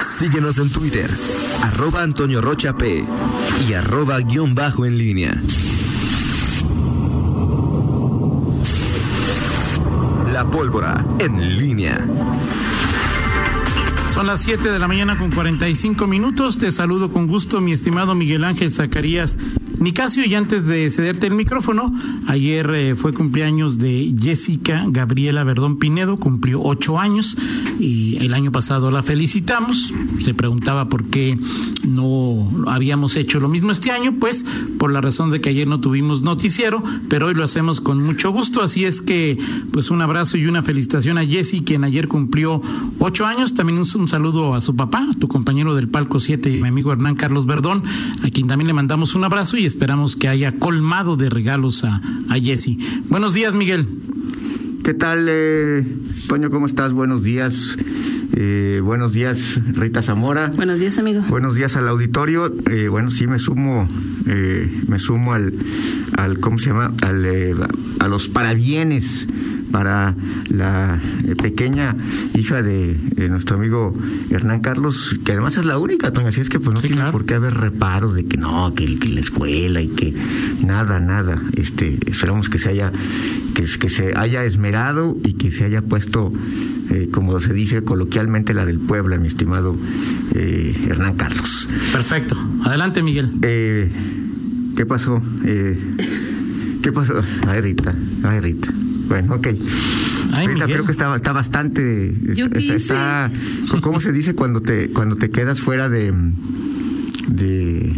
Síguenos en Twitter, arroba Antonio Rocha y arroba guion bajo en línea. La pólvora en línea. Son las 7 de la mañana con 45 minutos. Te saludo con gusto, mi estimado Miguel Ángel Zacarías Nicasio. Y antes de cederte el micrófono, ayer eh, fue cumpleaños de Jessica Gabriela Verdón Pinedo, cumplió ocho años y el año pasado la felicitamos. Se preguntaba por qué no habíamos hecho lo mismo este año, pues por la razón de que ayer no tuvimos noticiero, pero hoy lo hacemos con mucho gusto. Así es que, pues un abrazo y una felicitación a Jessie, quien ayer cumplió ocho años. También un, saludo a su papá, tu compañero del Palco 7, mi amigo Hernán Carlos Verdón, a quien también le mandamos un abrazo esperamos que haya colmado de regalos a, a Jesse. Buenos días, Miguel. ¿Qué tal, eh, Toño? ¿Cómo estás? Buenos días. Eh, buenos días, Rita Zamora. Buenos días, amigo. Buenos días al auditorio. Eh, bueno, sí, me sumo, eh, me sumo al, al, ¿cómo se llama? Al, eh, a los parabienes para la eh, pequeña hija de, de nuestro amigo Hernán Carlos, que además es la única, Toño, así es que pues no Sí, tiene claro. por qué haber reparos de que no, que, que la escuela y que nada, nada. Este, esperamos que se haya, que, que se haya esmerado y que se haya puesto, eh, como se dice coloquialmente, la del Puebla, mi estimado eh, Hernán Carlos. Perfecto. Adelante, Miguel. Eh, ¿Qué pasó? Eh, ¿Qué pasó? Ay, Rita, ay, Rita. Bueno, ok. Ay, Rita, Miguel. creo que está, está bastante. Yo está- quise. está- ¿Cómo se dice cuando te, cuando te quedas fuera de. de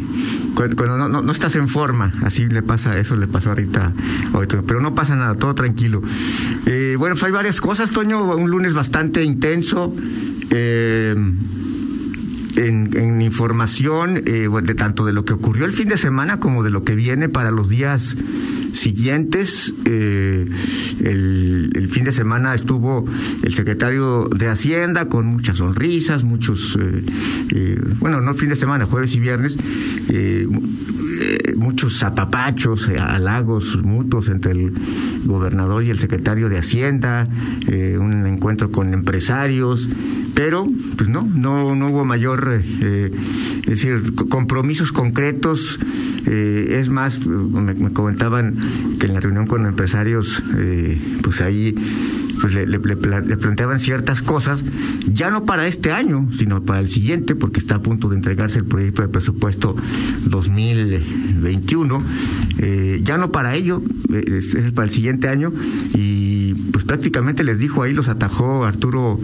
cuando, cuando no, no, no estás en forma, así le pasa, eso le pasó a Rita ahorita, pero no pasa nada, todo tranquilo. Eh, bueno, pues hay varias cosas, Toño, un lunes bastante intenso. Eh, en, en información eh, bueno, de tanto de lo que ocurrió el fin de semana como de lo que viene para los días siguientes. Eh, el, fin de semana estuvo el secretario de Hacienda con muchas sonrisas, muchos, eh, eh, bueno, no fin de semana, jueves y viernes, eh, mu- muchos zapapachos, halagos mutuos entre el gobernador y el secretario de Hacienda, un encuentro con empresarios, pero pues no, no, hubo mayor, eh, es decir, co- compromisos concretos. eh, es más, me, me comentaban que en la reunión con empresarios, eh, pues ahí pues le, le- le pla- le planteaban ciertas cosas, ya no para este año, sino para el siguiente, porque está a punto de entregarse el proyecto de presupuesto 2021, eh, ya no para ello, eh, es, para el siguiente año, prácticamente les dijo ahí, los atajó Arturo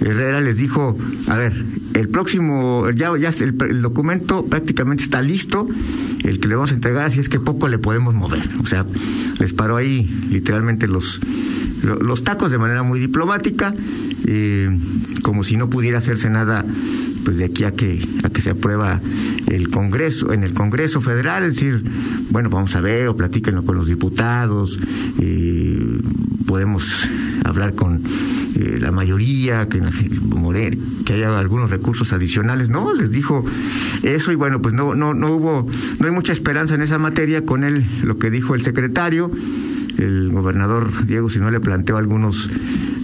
Herrera, les dijo, a ver, el próximo, ya, ya el, el documento prácticamente está listo, el que le vamos a entregar, así es que poco le podemos mover, o sea, les paró ahí literalmente los lo- los tacos de manera muy diplomática, eh, como si no pudiera hacerse nada pues de aquí a que a que se aprueba el Congreso, en el Congreso Federal, es decir, bueno, vamos a ver, o platíquenlo con los diputados, eh, podemos hablar con eh, la mayoría, que, que haya algunos recursos adicionales. No, les dijo eso y bueno, pues no, no, no hubo, no hay mucha esperanza en esa materia con él, lo que dijo el secretario el gobernador Diego Sinue le planteó algunos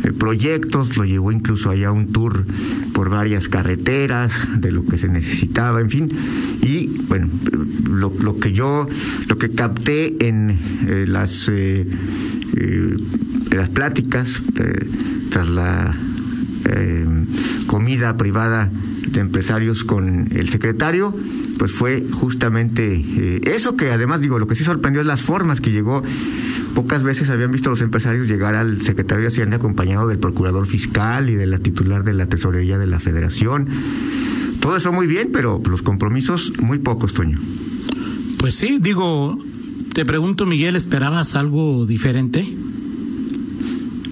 eh, proyectos, lo llevó incluso allá a un tour por varias carreteras de lo que se necesitaba, en fin. Y bueno, lo, lo que yo, lo que capté en eh, las, las pláticas tras la eh, comida privada de empresarios con el secretario, pues fue justamente eh, eso que además digo, lo que sí sorprendió es las formas que llegó. Pocas veces habían visto los empresarios llegar al secretario de Hacienda acompañado del procurador fiscal y de la titular de la tesorería de la federación. Todo eso muy bien, pero los compromisos muy pocos, Toño. Pues sí, digo, te pregunto, Miguel, ¿esperabas algo diferente?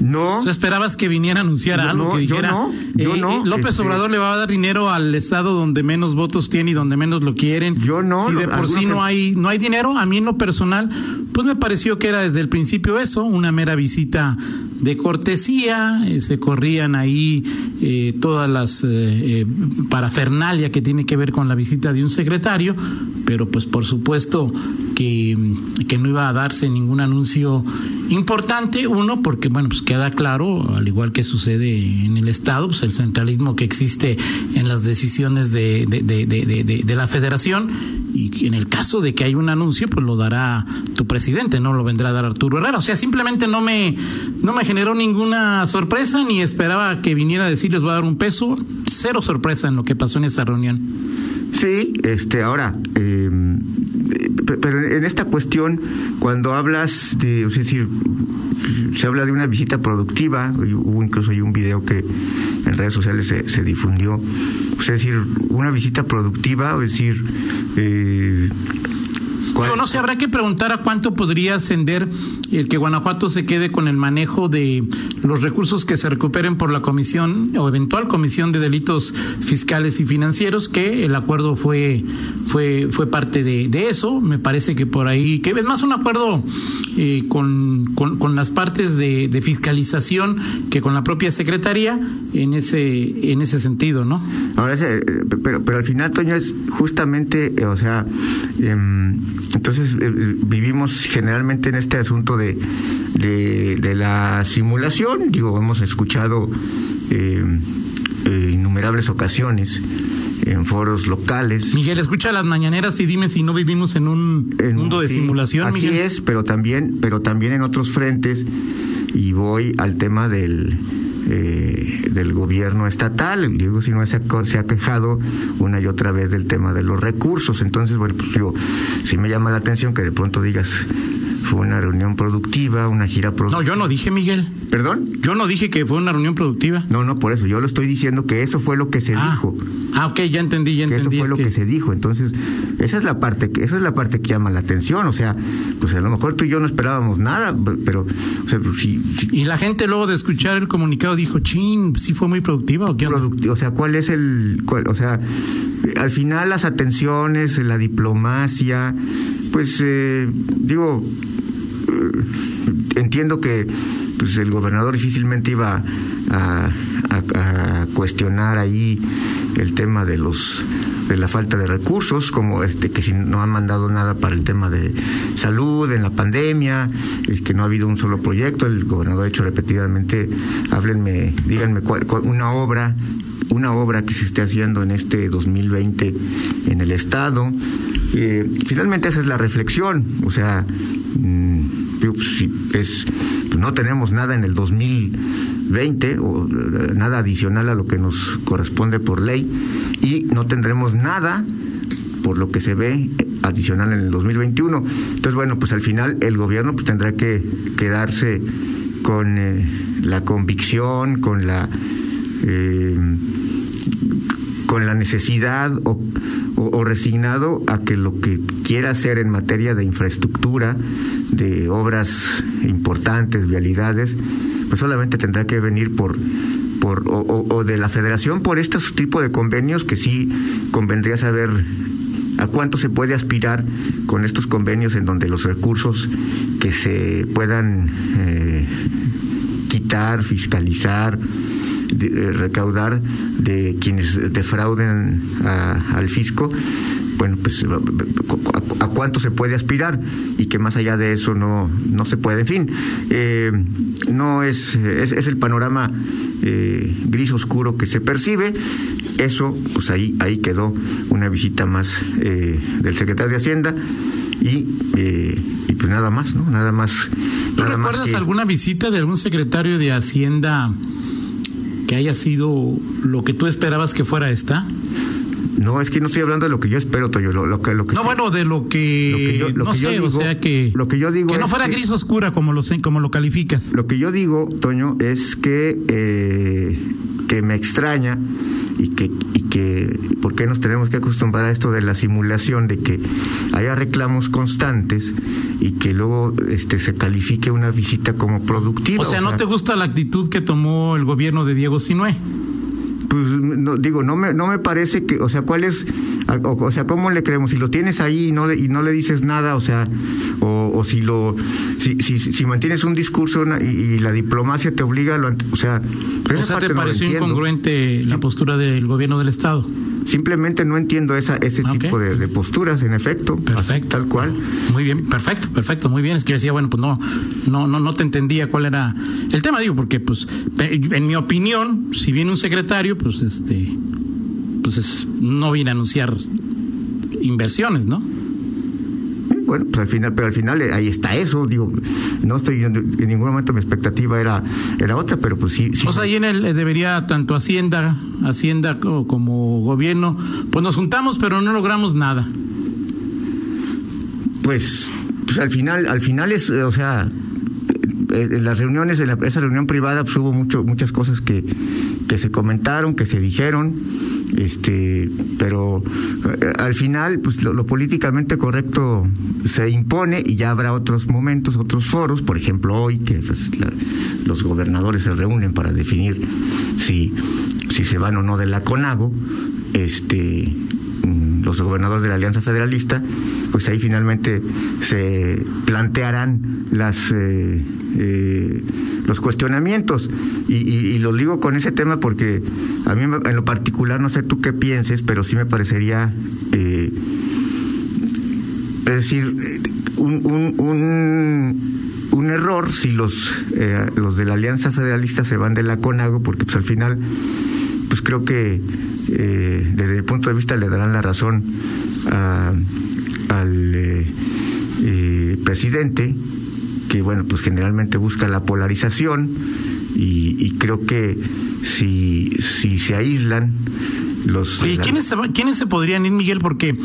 No. O sea, ¿esperabas que viniera a anunciar algo no, que yo dijera? no, yo no, López este- Obrador le va a dar dinero al estado donde menos votos tiene y donde menos lo quieren. Yo no, Si de por sí no hay, no hay dinero, a mí en lo personal, pues me pareció que era desde el principio eso, una mera visita de cortesía, eh, se corrían ahí eh, todas las eh, parafernalia que tiene que ver con la visita de un secretario, pero pues por supuesto que, no iba a darse ningún anuncio importante, uno, porque bueno, pues queda claro, al igual que sucede en el Estado, pues el centralismo que existe en las decisiones de, de, la federación y en el caso de que hay un anuncio, pues lo dará tu presidente, no lo vendrá a dar Arturo Herrera. O sea, simplemente no me, no me generó ninguna sorpresa ni esperaba que viniera a decir les voy a dar un peso. Cero sorpresa en lo que pasó en esa reunión. Sí, este, ahora, eh, pero en esta cuestión, cuando hablas de, es decir, se habla de una visita productiva, hubo incluso hay un video que en redes sociales se, se difundió, es decir, una visita productiva, es decir, eh, no sé, habrá que preguntar a cuánto podría ascender el que Guanajuato se quede con el manejo de los recursos que se recuperen por la comisión o eventual comisión de delitos fiscales y financieros, que el acuerdo fue fue fue parte de, eso. Me parece que por ahí, que es más un acuerdo eh, con, con, las partes de, fiscalización que con la propia secretaría en ese en ese sentido, ¿no? Ahora, pero, pero al final, Toño, es justamente, o sea, em, entonces eh, vivimos generalmente en este asunto de, de, la simulación, digo, hemos escuchado eh, eh, innumerables ocasiones en foros locales. Miguel, escucha las mañaneras y dime si no vivimos en un mundo de simulación. Así es, pero también, pero también en otros frentes. Y voy al tema del eh, del gobierno estatal. Digo, si no se ha, se ha, quejado una y otra vez del tema de los recursos. Entonces, bueno, pues yo sí me llama la atención que de pronto digas fue una reunión productiva, una gira productiva. No, yo no dije, Miguel. ¿Perdón? Yo no dije que fue una reunión productiva. No, no, por eso. Yo lo estoy diciendo que eso fue lo que se ah. dijo. Ah, ok, ya entendí, ya entendí. Eso fue lo que... se dijo. Entonces, esa es la parte que, esa es la parte que llama la atención. O sea, pues a lo mejor tú y yo no esperábamos nada, pero, o sea, pues, sí, Y la gente luego de escuchar el comunicado dijo, chin, sí fue muy productiva o qué. o sea, ¿cuál es el, o sea, al final las atenciones, la diplomacia, pues eh, digo, entiendo que pues el gobernador difícilmente iba a, cuestionar ahí el tema de los de la falta de recursos, como este que no han mandado nada para el tema de salud en la pandemia, que no ha habido un solo proyecto, el gobernador ha hecho repetidamente, háblenme, díganme cuál, una obra, una obra que se esté haciendo en este 2020 en el estado. Eh, finalmente esa es la reflexión, o sea, mm, pues, es, no tenemos nada en el 2020 o eh, nada adicional a lo que nos corresponde por ley y no tendremos nada por lo que se ve adicional en el 2021. Entonces, bueno, pues al final el gobierno pues, tendrá que quedarse con eh, la convicción, con la eh, con la necesidad o, o, resignado a que lo que quiera hacer en materia de infraestructura de obras importantes, vialidades, pues solamente tendrá que venir por por, o, de la federación por estos tipos de convenios que sí convendría saber a cuánto se puede aspirar con estos convenios en donde los recursos que se puedan eh, quitar, fiscalizar, eh, recaudar de quienes defrauden al fisco, bueno, pues a, cuánto se puede aspirar y que más allá de eso no, no se puede. En fin, eh, no es, es, el panorama eh, gris oscuro que se percibe. Eso, pues ahí, ahí quedó una visita más eh, del secretario de Hacienda y, y pues nada más, ¿no? Nada más. ¿Tú recuerdas alguna visita de algún secretario de Hacienda que haya sido lo que tú esperabas que fuera esta? No, es que no estoy hablando de lo que yo espero, Toño. Lo, que, lo que, no, bueno, de lo que. no sé, o sea que. Lo que yo digo. Que no fuera gris oscura como lo, como lo calificas. Lo que yo digo, Toño, es que. Eh, que me extraña y que, y que. ¿Por qué nos tenemos que acostumbrar a esto de la simulación, de que haya reclamos constantes y que luego este, se califique una visita como productiva? O sea, ¿no te gusta la actitud que tomó el gobierno de Diego Sinué? Pues no, digo, no me, no me parece que, o sea, ¿cuál es, o, sea, cómo le creemos? Si lo tienes ahí y no le, y no le dices nada, o sea, o, si lo, si, si, si mantienes un discurso y, la diplomacia te obliga, lo, o sea, o sea, ¿te pareció incongruente la postura del gobierno del Estado? Simplemente no entiendo esa, ese tipo de, posturas, en efecto, perfecto. tal cual. Muy bien, perfecto, perfecto, muy bien. Es que yo decía, bueno, pues no, no, no, no te entendía cuál era el tema, digo, porque pues, en mi opinión, si viene un secretario, pues este, pues no viene a anunciar inversiones, ¿no? Bueno, pues al final, pero al final eh, ahí está eso, digo, no estoy en, ningún momento mi expectativa era, era otra, pero pues sí. O sea, ahí en el eh, debería tanto Hacienda, Hacienda como gobierno, pues nos juntamos, pero no logramos nada. Pues, pues al final, al final es, o sea, eh, en las reuniones, en esa reunión privada, pues hubo mucho, muchas cosas que, que se comentaron, que se dijeron este pero eh, al final pues lo, políticamente correcto se impone y ya habrá otros momentos otros foros. Por ejemplo hoy que pues, los gobernadores se reúnen para definir si si se van o no de la CONAGO este mm, los gobernadores de la Alianza Federalista, pues ahí finalmente se plantearán las eh, eh, los cuestionamientos. Y, y, lo digo con ese tema porque a mí en lo particular, no sé tú qué pienses, pero sí me parecería, eh, es decir, un, un, un, un error si los, eh, los de la Alianza Federalista se van de la CONAGO, porque pues al final, pues creo que eh, desde el punto de vista le darán la razón al presidente que bueno, pues generalmente busca la polarización y, creo que si, si se aíslan los... ¿Y ¿quiénes, se, ¿quiénes se podrían ir, Miguel? Porque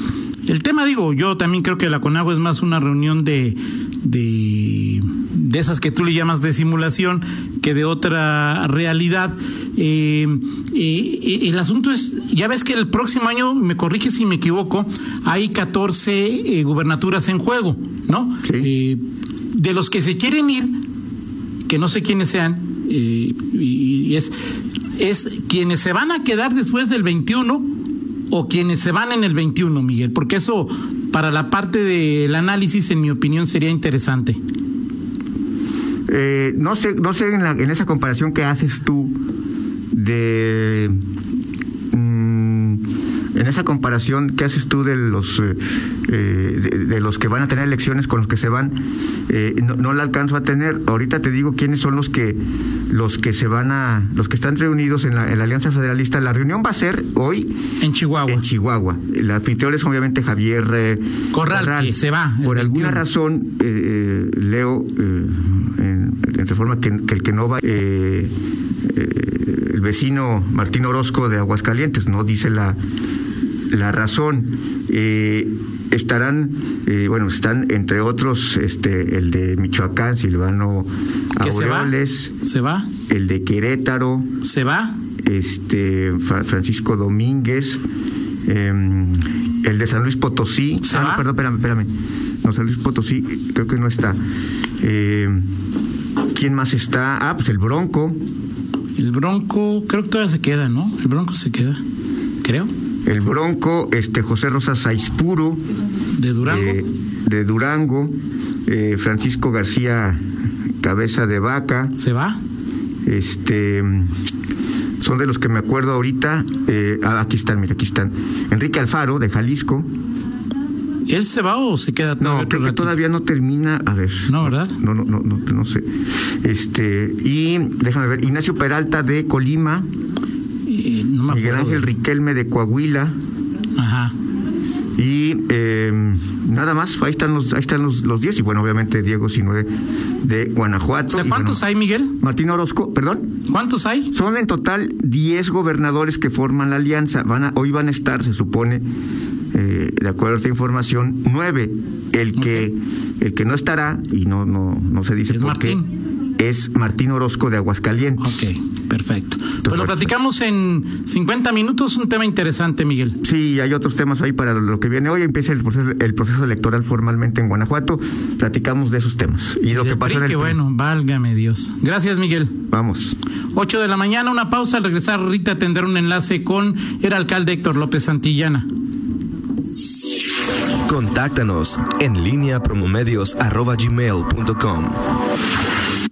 el tema, digo, yo también creo que la CONAGO es más una reunión de, de, de esas que tú le llamas de simulación que de otra realidad. Eh, eh, el asunto es, ya ves que el próximo año, me corrige si me equivoco, hay 14 eh, gubernaturas en juego, ¿no? Sí de los que se quieren ir, que no sé quiénes sean, y, es, es quienes se van a quedar después del 21 o quienes se van en el 21, Miguel, porque eso para la parte del análisis, en mi opinión, sería interesante. Eh, no sé, no sé en, en, esa comparación que haces tú de esa comparación que haces tú de los eh, eh, de, los que van a tener elecciones con los que se van, eh, no, la alcanzo a tener. Ahorita te digo quiénes son los que los que se van a los que están reunidos en la, Alianza Federalista. La reunión va a ser hoy en Chihuahua. En Chihuahua. El anfitrión es obviamente Javier Corral, que se va. Por alguna razón leo en, en, reforma que, que, el que no va el vecino Martín Orozco de Aguascalientes, no dice la la razón. Eh, estarán, eh, bueno, están entre otros este, el de Michoacán, Silvano Aureoles. Se va? El de Querétaro. ¿Se va? Este, Francisco Domínguez. Em, el de San Luis Potosí. ¿Se ah, perdón, espérame, espérame. No, San Luis Potosí creo que no está. Em, ¿Quién más está? Ah, pues el Bronco. El Bronco, creo que todavía se queda, ¿no? El Bronco se queda, creo el Bronco, este José Rosa Saispuro. De Durango. Eh, de Durango, eh, Francisco García Cabeza de Vaca. ¿Se va? Este son de los que me acuerdo ahorita. Eh, ah, aquí están, mira, aquí están. Enrique Alfaro, de Jalisco. ¿Él se va o se queda No, creo que todavía no termina. A ver. No, ¿verdad? No, no, no, no, no sé. Este, y déjame ver, Ignacio Peralta de Colima. Miguel Ángel Riquelme de Coahuila. Ajá. Y eh, nada más, ahí están los, ahí están los, los 10 y bueno, obviamente Diego Sinue de Guanajuato. ¿Cuántos hay, Miguel? Martín Orozco, perdón. ¿Cuántos hay? Son en total 10 gobernadores que forman la alianza. Van a, hoy van a estar, se supone, eh, de acuerdo a esta información, nueve. El que, el que no estará, y no, no, no se dice por qué, es Martín Orozco de Aguascalientes. Okay Perfecto. Pues lo platicamos en 50 minutos, un tema interesante, Miguel. Sí, hay otros temas ahí para lo que viene hoy. Empieza el proceso, el proceso electoral formalmente en Guanajuato. Platicamos de esos temas. Y lo que pasó en el... bueno, válgame Dios. Gracias, Miguel. Vamos. 8 de la mañana, una pausa. Al regresar, Rita tendrá un enlace con el alcalde Héctor López Santillana. Contáctanos en línea promomedios.com.